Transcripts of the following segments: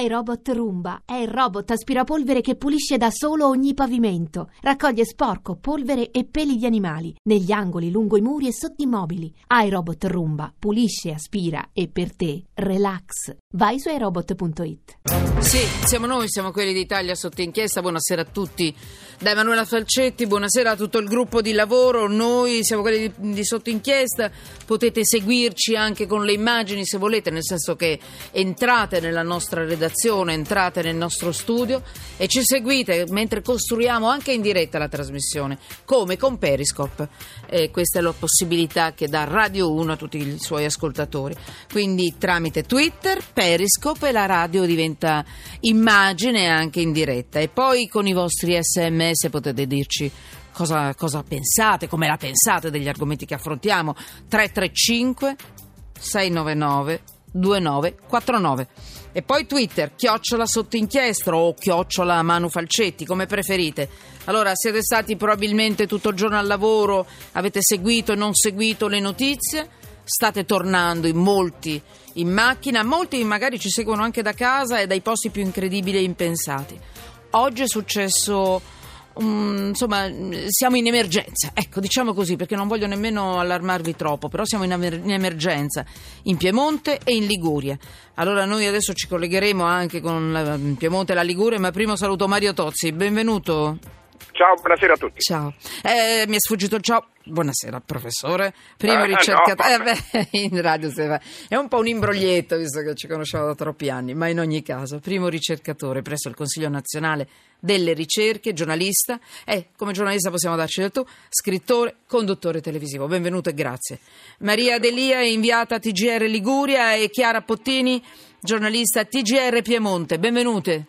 iRobot Roomba è il robot aspirapolvere che pulisce da solo ogni pavimento. Raccoglie sporco, polvere e peli di animali negli angoli, lungo i muri e sotto i mobili. iRobot Roomba pulisce, aspira e per te relax. Vai su iRobot.it. Sì, siamo noi, siamo quelli d'Italia sotto inchiesta. Buonasera a tutti. Da Emanuela Falcetti, buonasera a tutto il gruppo di lavoro. Noi siamo quelli di, di sotto inchiesta. Potete seguirci anche con le immagini se volete, nel senso che entrate nella nostra redazione, entrate nel nostro studio e ci seguite mentre costruiamo anche in diretta la trasmissione, come con Periscope. E questa è la possibilità che dà Radio 1 a tutti i suoi ascoltatori. Quindi tramite Twitter, Periscope e la radio diventa immagine anche in diretta. E poi con i vostri sms potete dirci cosa, cosa pensate, come la pensate degli argomenti che affrontiamo. 335 699 2949 e poi Twitter chiocciola sotto inchiestro o chiocciola Manu Falcetti come preferite. Allora siete stati probabilmente tutto il giorno al lavoro avete seguito e non seguito le notizie state tornando in molti in macchina molti magari ci seguono anche da casa e dai posti più incredibili e impensati. Oggi è successo um, insomma, siamo in emergenza, ecco, diciamo così, perché non voglio nemmeno allarmarvi troppo, però siamo in, emer- in emergenza in Piemonte e in Liguria. Allora noi adesso ci collegheremo anche con la, Piemonte e la Liguria, ma prima saluto Mario Tozzi, benvenuto. Ciao, buonasera a tutti. Ciao. Eh, mi è sfuggito il ciao. Buonasera, professore. Primo eh, ricercatore. No, eh, in radio è un po' un imbroglietto, visto che ci conosciamo da troppi anni, ma in ogni caso, primo ricercatore presso il Consiglio nazionale delle ricerche, giornalista e come giornalista possiamo darci del tu, scrittore, conduttore televisivo. Benvenuto e grazie. Maria Delia, inviata TGR Liguria e Chiara Pottini, giornalista TGR Piemonte. Benvenute.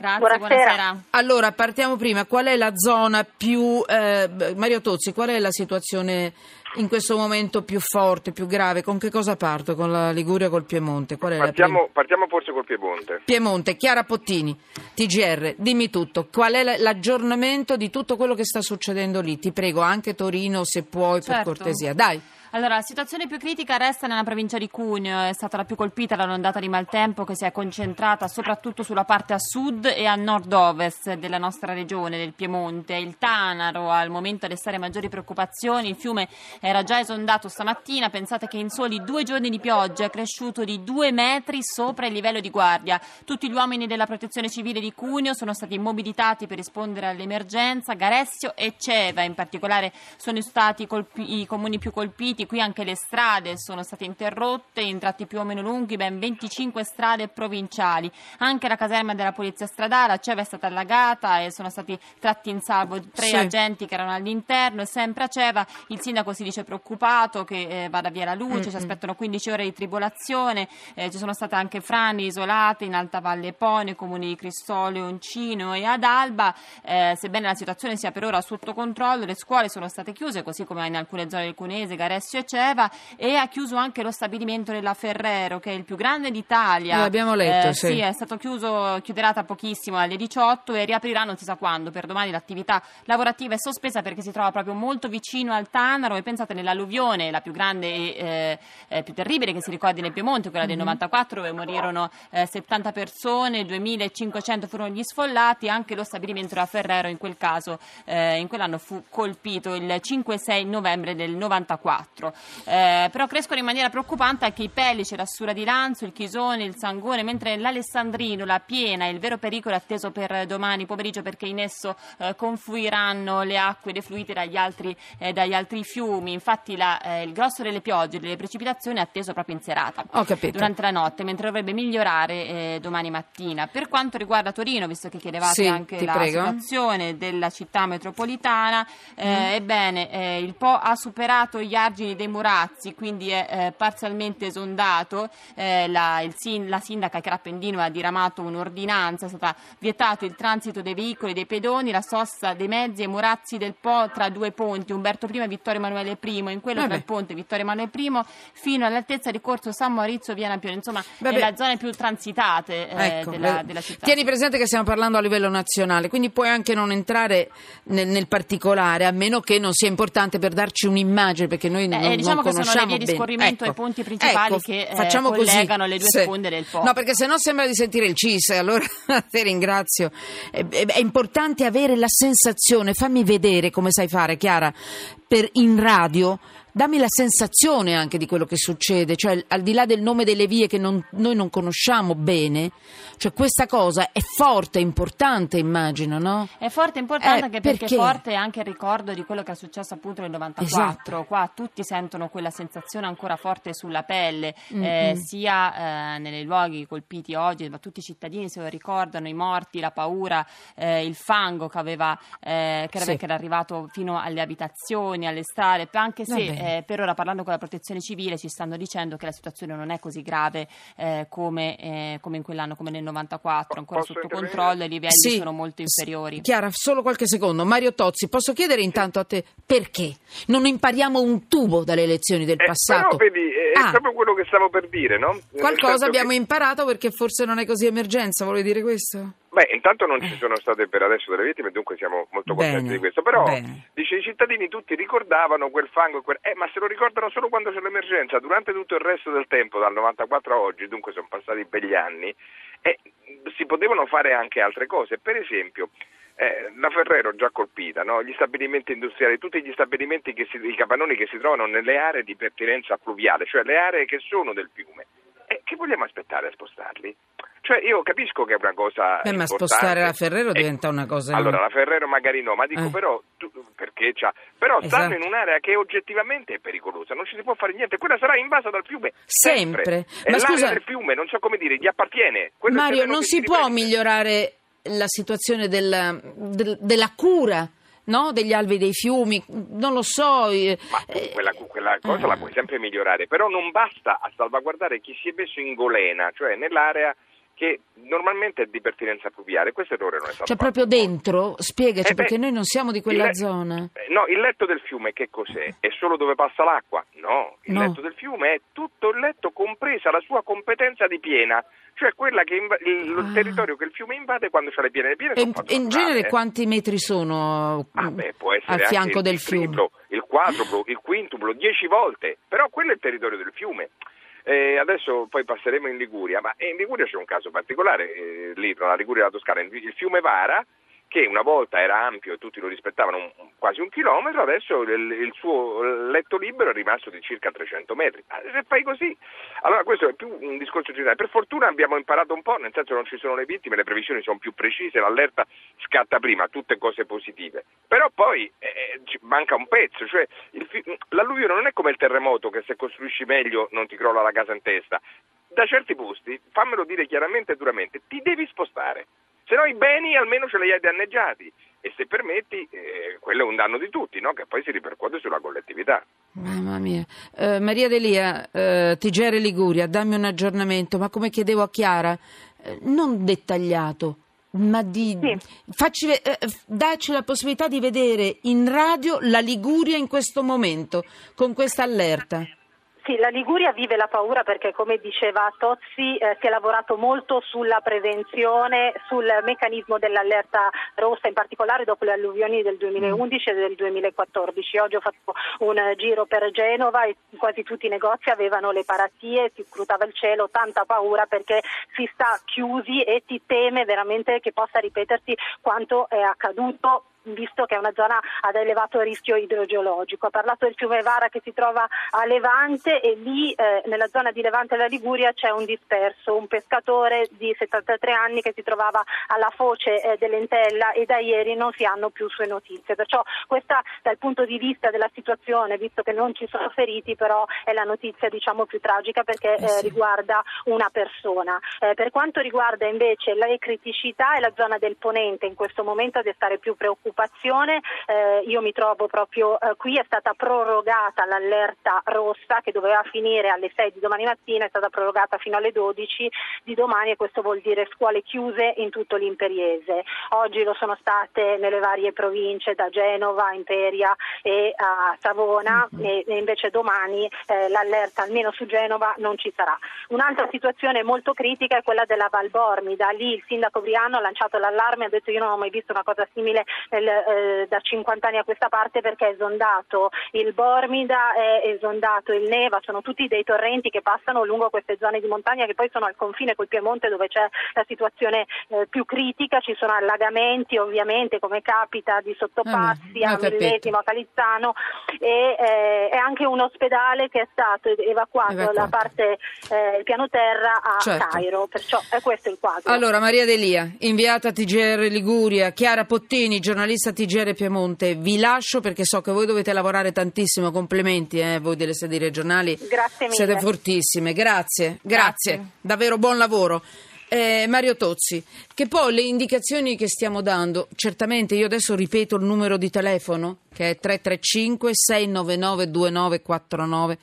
Grazie, buonasera. buonasera. Allora, partiamo prima. Qual è la zona più... Eh, Mario Tozzi, qual è la situazione in questo momento più forte, più grave? Con che cosa parto? Con la Liguria o col Piemonte? Partiamo, partiamo, forse col Piemonte. Piemonte, Chiara Pottini, TGR, dimmi tutto. Qual è l'aggiornamento di tutto quello che sta succedendo lì? Ti prego, anche Torino, se puoi, certo. per cortesia. Dai. Allora, la situazione più critica resta nella provincia di Cuneo, è stata la più colpita dall'ondata di maltempo che si è concentrata soprattutto sulla parte a sud e a nord-ovest della nostra regione, del Piemonte. Il Tanaro al momento a destare maggiori preoccupazioni, il fiume era già esondato stamattina, pensate che in soli due giorni di pioggia è cresciuto di due metri sopra il livello di guardia. Tutti gli uomini della protezione civile di Cuneo sono stati mobilitati per rispondere all'emergenza, Garessio e Ceva in particolare sono stati colpi- i comuni più colpiti colpiti, qui anche le strade sono state interrotte in tratti più o meno lunghi, ben 25 strade provinciali. Anche la caserma della polizia stradale a Ceva è stata allagata e sono stati tratti in salvo tre sì. agenti che erano all'interno e sempre a Ceva il sindaco si dice preoccupato che eh, vada via la luce, mm-hmm. ci aspettano 15 ore di tribolazione, eh, ci sono state anche frane isolate in Alta Valle Po, nei comuni di Cristolio, Oncino e ad Alba, eh, sebbene la situazione sia per ora sotto controllo, le scuole sono state chiuse, così come in alcune zone del Cunese, Gares Alessio Eceva e ha chiuso anche lo stabilimento della Ferrero che è il più grande d'Italia. L'abbiamo letto, eh, sì. sì. è stato chiuso, chiuderà tra pochissimo alle 18 e riaprirà non si sa quando. Per domani l'attività lavorativa è sospesa perché si trova proprio molto vicino al Tanaro e pensate nell'alluvione, la più grande e eh, più terribile che si ricordi nel Piemonte, quella del mm-hmm. 94 dove morirono eh, 70 persone, 2500 furono gli sfollati, anche lo stabilimento della Ferrero in quel caso, eh, in quell'anno fu colpito il 5-6 novembre del 94 altro. Eh, però crescono in maniera preoccupante anche i pellici, la Sura di Lanzo, il Chisone, il Sangone, mentre l'Alessandrino, la Piena, il vero pericolo è atteso per domani pomeriggio perché in esso eh, confluiranno le acque defluite dagli altri, eh, dagli altri fiumi. Infatti la, eh, il grosso delle piogge e delle precipitazioni è atteso proprio in serata, durante la notte, mentre dovrebbe migliorare eh, domani mattina. Per quanto riguarda Torino, visto che chiedevate sì, anche la prego. situazione della città metropolitana, eh, mm. ebbene il Po ha superato gli argini margini dei Murazzi, quindi è eh, parzialmente esondato. Eh, la, sin, la, sindaca Crappendino ha diramato un'ordinanza, è stato vietato il transito dei veicoli dei pedoni, la sosta dei mezzi e Murazzi del Po tra due ponti, Umberto I e Vittorio Emanuele I, in quello Vabbè. tra il ponte Vittorio Emanuele I fino all'altezza di Corso San Maurizio Via Nampione, insomma Vabbè. le zone più transitate eh, ecco, della, della, città. Tieni presente che stiamo parlando a livello nazionale, quindi puoi anche non entrare nel, nel particolare, a meno che non sia importante per darci un'immagine, perché noi non, eh, diciamo che sono le vie di scorrimento ecco. e i punti principali ecco, che eh, collegano così. le due Sì. sponde del Po. No, perché sennò sembra di sentire il CIS, allora ti ringrazio. È, è- è importante avere la sensazione, fammi vedere come sai fare, Chiara, per in radio. Dammi la sensazione anche di quello che succede, cioè al di là del nome delle vie che non- noi non conosciamo bene, cioè questa cosa è forte, importante, immagino, no? È forte importante Eh, anche perché, perché? è forte anche il ricordo di quello che è successo appunto nel 94. Esatto. Qua tutti sentono quella sensazione ancora forte sulla pelle, Mm, eh, mm. sia eh, nei luoghi colpiti oggi, ma tutti i cittadini se lo ricordano, i morti, la paura, eh, il fango che, aveva, eh, che, era, Sì. che era arrivato fino alle abitazioni, alle strade, anche se eh, per ora parlando con la protezione civile ci stanno dicendo che la situazione non è così grave eh, come, eh, come in quell'anno, come nel 94, ancora Posso sotto intervenire? controllo, i livelli Sì. sono molto inferiori. Chiara, solo qualche secondo. Mario Tozzi, posso chiedere intanto a te perché non impariamo un tubo dalle lezioni del Eh, passato? Però vedi, è Ah. proprio quello che stavo per dire, no? Nel Qualcosa abbiamo che- imparato perché forse non è così emergenza, vuole dire questo? Beh, intanto non ci sono state per adesso delle vittime, dunque siamo molto contenti Bene, di questo. Però, bene. dice, i cittadini tutti ricordavano quel fango, e quel... eh, ma se lo ricordano solo quando c'è l'emergenza, durante tutto il resto del tempo, dal 94 a oggi, dunque sono passati begli anni, eh, si potevano fare anche altre cose. Per esempio, eh, la Ferrero già colpita, no? gli stabilimenti industriali, tutti gli stabilimenti, che si, i capannoni che si trovano nelle aree di pertinenza fluviale, cioè le aree che sono del fiume. Eh, che vogliamo aspettare a spostarli? Cioè io capisco che è una cosa Beh, ma spostare la Ferrero Eh, diventa una cosa- Allora, la Ferrero magari no, ma dico Eh. però tu- perché c'ha però stanno Esatto. in un'area che oggettivamente è pericolosa, non ci si può fare niente, quella sarà invasa dal fiume Sempre. sempre. Ma è scusa- del fiume, non so come dire, gli appartiene. Quello Mario, non che si può migliorare la situazione della, del- della cura no? degli alvei dei fiumi? Non lo so. eh, eh, quella, quella cosa la puoi sempre migliorare, però non basta a salvaguardare chi si è messo in golena, cioè nell'area che normalmente è di pertinenza fluviale. Questo errore non è stato Cioè fatto. proprio dentro? Spiegaci, Eh beh, perché noi non siamo di quella le- zona. eh, No, il letto del fiume che cos'è? È solo dove passa l'acqua? No, il No. letto del fiume è tutto il letto compresa la sua competenza di piena, cioè quella che inv- il, Ah. territorio che il fiume invade quando c'ha le piene. Le piene E in, genere eh. quanti metri sono Ah, beh, può essere al fianco del il fiume? triplo, il quadruplo, il quintuplo, dieci volte, però quello è il territorio del fiume. Eh, adesso poi passeremo in Liguria, ma in Liguria c'è un caso particolare, eh, lì tra la Liguria e la Toscana, il fiume Vara, che una volta era ampio e tutti lo rispettavano un- quasi un chilometro, adesso il, il suo letto libero è rimasto di circa 300 metri. Ah, Se fai così, allora questo è più un discorso generale. Per fortuna abbiamo imparato un po', nel senso che non ci sono le vittime, le previsioni sono più precise, l'allerta scatta prima, tutte cose positive. Però poi eh, ci manca un pezzo, cioè il l'alluvione non è come il terremoto che se costruisci meglio non ti crolla la casa in testa. Da certi posti, fammelo dire chiaramente e duramente, ti devi spostare. Se no i beni almeno ce li hai danneggiati e se permetti eh, quello è un danno di tutti, no? che poi si ripercuote sulla collettività. Mamma mia. Eh, Maria Delia, eh, Tigere Liguria, dammi un aggiornamento, ma come chiedevo a Chiara, eh, non dettagliato, ma di... Facci, ve- eh, dacci la possibilità di vedere in radio la Liguria in questo momento, con questa allerta. Sì, la Liguria vive la paura perché, come diceva Tozzi, eh, si è lavorato molto sulla prevenzione, sul meccanismo dell'allerta rossa, in particolare dopo le alluvioni del 2011 e del 2014. Oggi ho fatto un eh, giro per Genova e quasi tutti i negozi avevano le paratie, si scrutava il cielo, tanta paura perché si sta chiusi e si teme veramente che possa ripetersi quanto è accaduto visto che è una zona ad elevato rischio idrogeologico. Ha parlato del fiume Vara che si trova a Levante e lì eh, nella zona di Levante della Liguria c'è un disperso, un pescatore di 73 anni che si trovava alla foce eh, dell'Entella e da ieri non si hanno più sue notizie. Perciò questa dal punto di vista della situazione, visto che non ci sono feriti, però è la notizia diciamo più tragica perché Eh sì. eh, riguarda una persona. Eh, per quanto riguarda invece le criticità e la zona del ponente in questo momento a destare più preoccupazione, eh, io mi trovo proprio eh, qui, è stata prorogata l'allerta rossa che doveva finire alle 6 di domani mattina, è stata prorogata fino alle 12 di domani e questo vuol dire scuole chiuse in tutto l'Imperiese. Oggi lo sono state nelle varie province, da Genova Imperia e a Savona e, e invece domani eh, l'allerta almeno su Genova non ci sarà. Un'altra situazione molto critica è quella della Valbormida, lì il sindaco Briano ha lanciato l'allarme e ha detto io non ho mai visto una cosa simile nel nel, eh, da 50 anni a questa parte perché è esondato il Bormida, è esondato il Neva, sono tutti dei torrenti che passano lungo queste zone di montagna che poi sono al confine col Piemonte dove c'è la situazione eh, più critica, ci sono allagamenti ovviamente come capita di Sottopassi Ah, a ho capito. Millesimo, a Calizzano e eh, è anche un ospedale che è stato evacuato Evacuato. dalla parte eh, il piano terra a Certo. Cairo, perciò è questo il quadro. Allora, Maria Delia, inviata a TGR Liguria, Chiara Pottini, giornalista TGR Piemonte, vi lascio perché so che voi dovete lavorare tantissimo, complimenti, eh, voi delle sedi regionali. Grazie mille. Siete fortissime, grazie, grazie, Grazie. davvero buon lavoro. Eh, Mario Tozzi, che poi le indicazioni che stiamo dando, certamente io adesso ripeto il numero di telefono che è 335 699 2949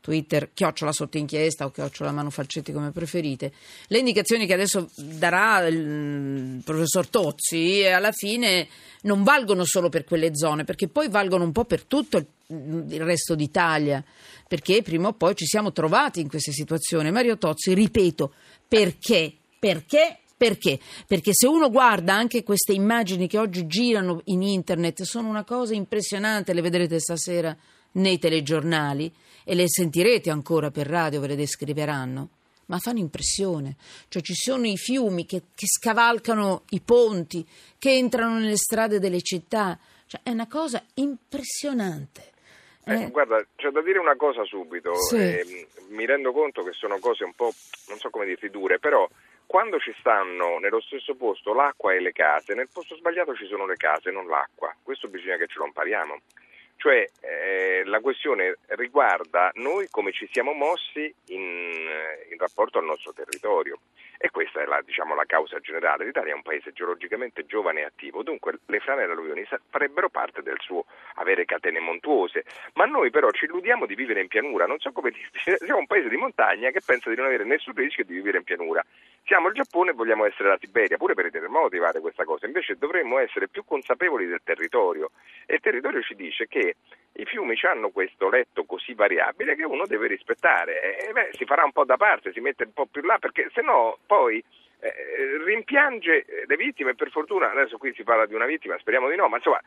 Twitter, chiocciola sotto inchiesta o chiocciola Manufalcetti come preferite. Le indicazioni che adesso darà il professor Tozzi eh, alla fine non valgono solo per quelle zone, perché poi valgono un po' per tutto il, il resto d'Italia, perché prima o poi ci siamo trovati in queste situazioni. Mario Tozzi, ripeto, perché? Perché? Perché? Perché se uno guarda anche queste immagini che oggi girano in internet, sono una cosa impressionante, le vedrete stasera nei telegiornali e le sentirete ancora per radio, ve le descriveranno, ma fanno impressione. Cioè ci sono i fiumi che, che scavalcano i ponti, che entrano nelle strade delle città. Cioè, è una cosa impressionante. Eh, Eh, guarda, c'è da dire una cosa subito. Sì. eh, mi rendo conto che sono cose un po', non so come dirti, dure, però quando ci stanno nello stesso posto l'acqua e le case, nel posto sbagliato ci sono le case, non l'acqua. Questo bisogna che ce lo impariamo. Cioè, eh, la questione riguarda noi come ci siamo mossi in, in rapporto al nostro territorio. E questa è la, diciamo, la causa generale. L'Italia è un paese geologicamente giovane e attivo, dunque le frane e le alluvioni farebbero parte del suo avere catene montuose. Ma noi però ci illudiamo di vivere in pianura, non so come dirti, siamo un paese di montagna che pensa di non avere nessun rischio di vivere in pianura. Siamo il Giappone e vogliamo essere la Siberia, pure per i terremoti vale questa cosa, invece dovremmo essere più consapevoli del territorio. E il territorio ci dice che i fiumi hanno questo letto così variabile che uno deve rispettare. E beh, si farà un po' da parte, si mette un po' più là perché se no poi eh, rimpiange le vittime, per fortuna adesso qui si parla di una vittima, speriamo di no, ma insomma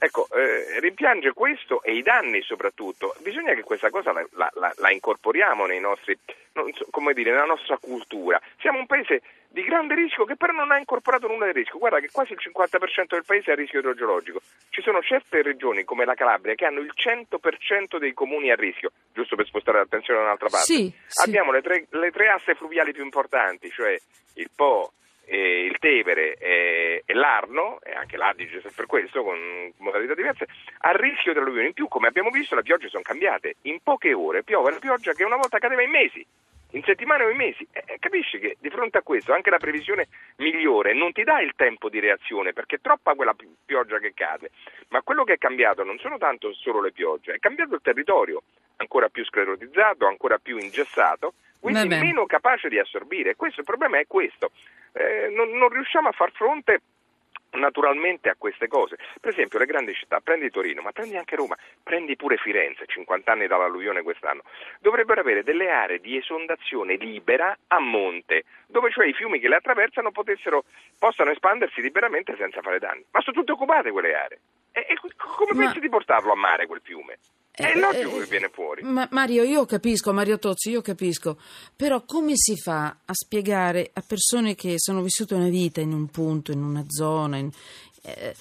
Ecco, eh, rimpiange questo e i danni soprattutto. Bisogna che questa cosa la, la- la- incorporiamo nei nostri, so, come dire, nella nostra cultura. Siamo un paese di grande rischio che però non ha incorporato nulla di rischio. Guarda che quasi il 50% del paese è a rischio idrogeologico. Ci sono certe regioni come la Calabria che hanno il 100% dei comuni a rischio, giusto per spostare l'attenzione da un'altra parte. Sì, sì. Abbiamo le tre, le tre asse fluviali più importanti, cioè il Po, eh, il Tevere e, e l'Arno, e anche l'Adige per questo, con modalità diverse, a rischio di alluvioni. In più, come abbiamo visto, le piogge sono cambiate. In poche ore piove la pioggia che una volta cadeva in mesi, in settimane o in mesi. E, e capisci che di fronte a questo anche la previsione migliore non ti dà il tempo di reazione perché è troppa quella pi- pioggia che cade. Ma quello che è cambiato non sono tanto solo le piogge, è cambiato il territorio, ancora più sclerotizzato, ancora più ingessato, quindi Vabbè. meno capace di assorbire. Questo, il problema è questo. Eh, non, non riusciamo a far fronte naturalmente a queste cose. Per esempio le grandi città, prendi Torino, ma prendi anche Roma, prendi pure Firenze, 50 anni dall'alluvione quest'anno, dovrebbero avere delle aree di esondazione libera a monte, dove cioè i fiumi che le attraversano potessero, possano espandersi liberamente senza fare danni. Ma sono tutte occupate quelle aree. E, e come Ma- pensi di portarlo a mare quel fiume? Eh, logico eh, che viene fuori. Ma Mario, io capisco, Mario Tozzi, io capisco, però come si fa a spiegare a persone che sono vissute una vita in un punto, in una zona, in- eh,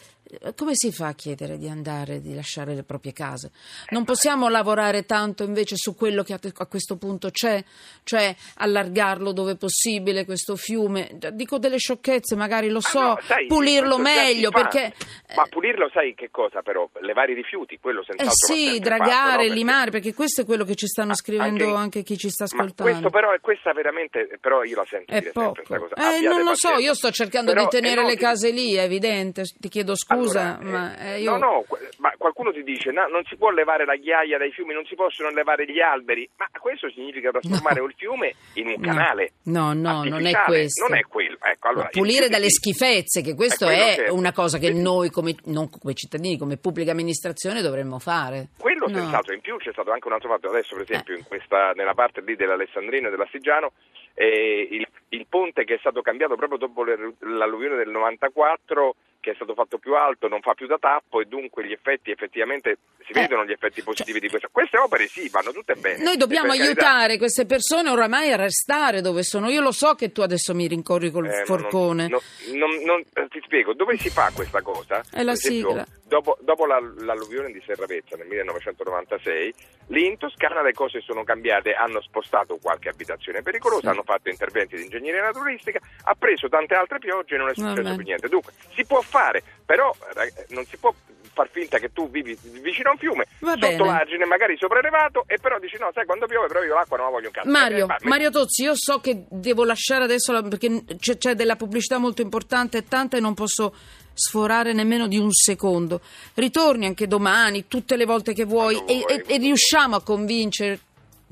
come si fa a chiedere di andare, di lasciare le proprie case? Non possiamo lavorare tanto invece su quello che a questo punto c'è, cioè allargarlo dove possibile questo fiume. Dico delle sciocchezze, magari lo Ma so, no, sai, pulirlo meglio perché... Ma pulirlo sai che cosa però? Levare i rifiuti, quello Eh senz'altro va sì, sempre dragare, fatto, no? Limare, perché questo è quello che ci stanno Ah, scrivendo anche- anche, chi ci sta Ma ascoltando. questo però è questa veramente, però io la sento È dire sempre poco. questa cosa. Eh, non lo so, pazienza. io sto cercando Però di tenere è le logico. case lì, è evidente. Ti chiedo scusa, Allora, ma eh, eh, io... No, no, ma qualcuno ti dice no, non si può levare la ghiaia dai fiumi, non si possono levare gli alberi, ma questo significa trasformare No. il fiume in un canale. No, no, non è questo. Non è quello. Ecco, allora, pulire dalle schifezze, che questo è è che- una cosa che noi, come, non come cittadini, come pubblica amministrazione, dovremmo fare. Quello No. senz'altro, in più c'è stato anche un altro fatto, adesso per esempio Eh. in questa, nella parte lì dell'Alessandrino e dell'Astigiano, eh, il, il ponte che è stato cambiato proprio dopo l'alluvione del 94, che è stato fatto più alto non fa più da tappo e dunque gli effetti effettivamente si Eh, vedono gli effetti positivi di questo. Queste opere sì, vanno tutte bene. Noi dobbiamo carità, aiutare queste persone oramai a restare dove sono. Io lo so che tu adesso mi rincorri col eh, non- forcone. no- non- non- eh, ti spiego, dove si fa questa cosa? È la sigla. Dopo, dopo la- l'alluvione di Serravezza nel 1996, lì in Toscana le cose sono cambiate, hanno spostato qualche abitazione pericolosa, Sì. hanno fatto interventi di ingegneria naturistica, ha preso tante altre piogge e non è successo Vabbè. più niente. Dunque, si può fare, però rag- non si può far finta che tu vivi vicino a un fiume, Va sotto l'argine, magari sopraelevato, e però dici no, sai, quando piove però io l'acqua non la voglio in casa. Mario, Eh, ma- ma- Mario Tozzi, io so che devo lasciare adesso la- perché c'è, c'è della pubblicità molto importante e tanta e non posso sforare nemmeno di un secondo. Ritorni anche domani, tutte le volte che vuoi, e, e- e riusciamo a convincere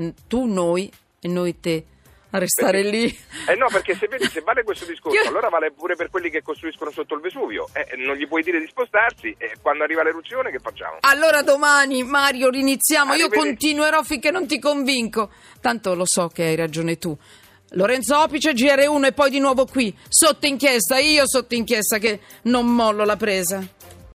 mm, tu noi e noi te a restare Perché- lì. Eh no, perché se vedi, se vale questo discorso, Io- allora vale pure per quelli che costruiscono sotto il Vesuvio. Eh, non gli puoi dire di spostarsi e quando arriva l'eruzione che facciamo? Allora domani, Mario, riniziamo. Io Arrivederci. continuerò finché non ti convinco. Tanto lo so che hai ragione tu. Lorenzo Opice, GR1 e poi di nuovo qui, sotto inchiesta, io sotto inchiesta che non mollo la presa.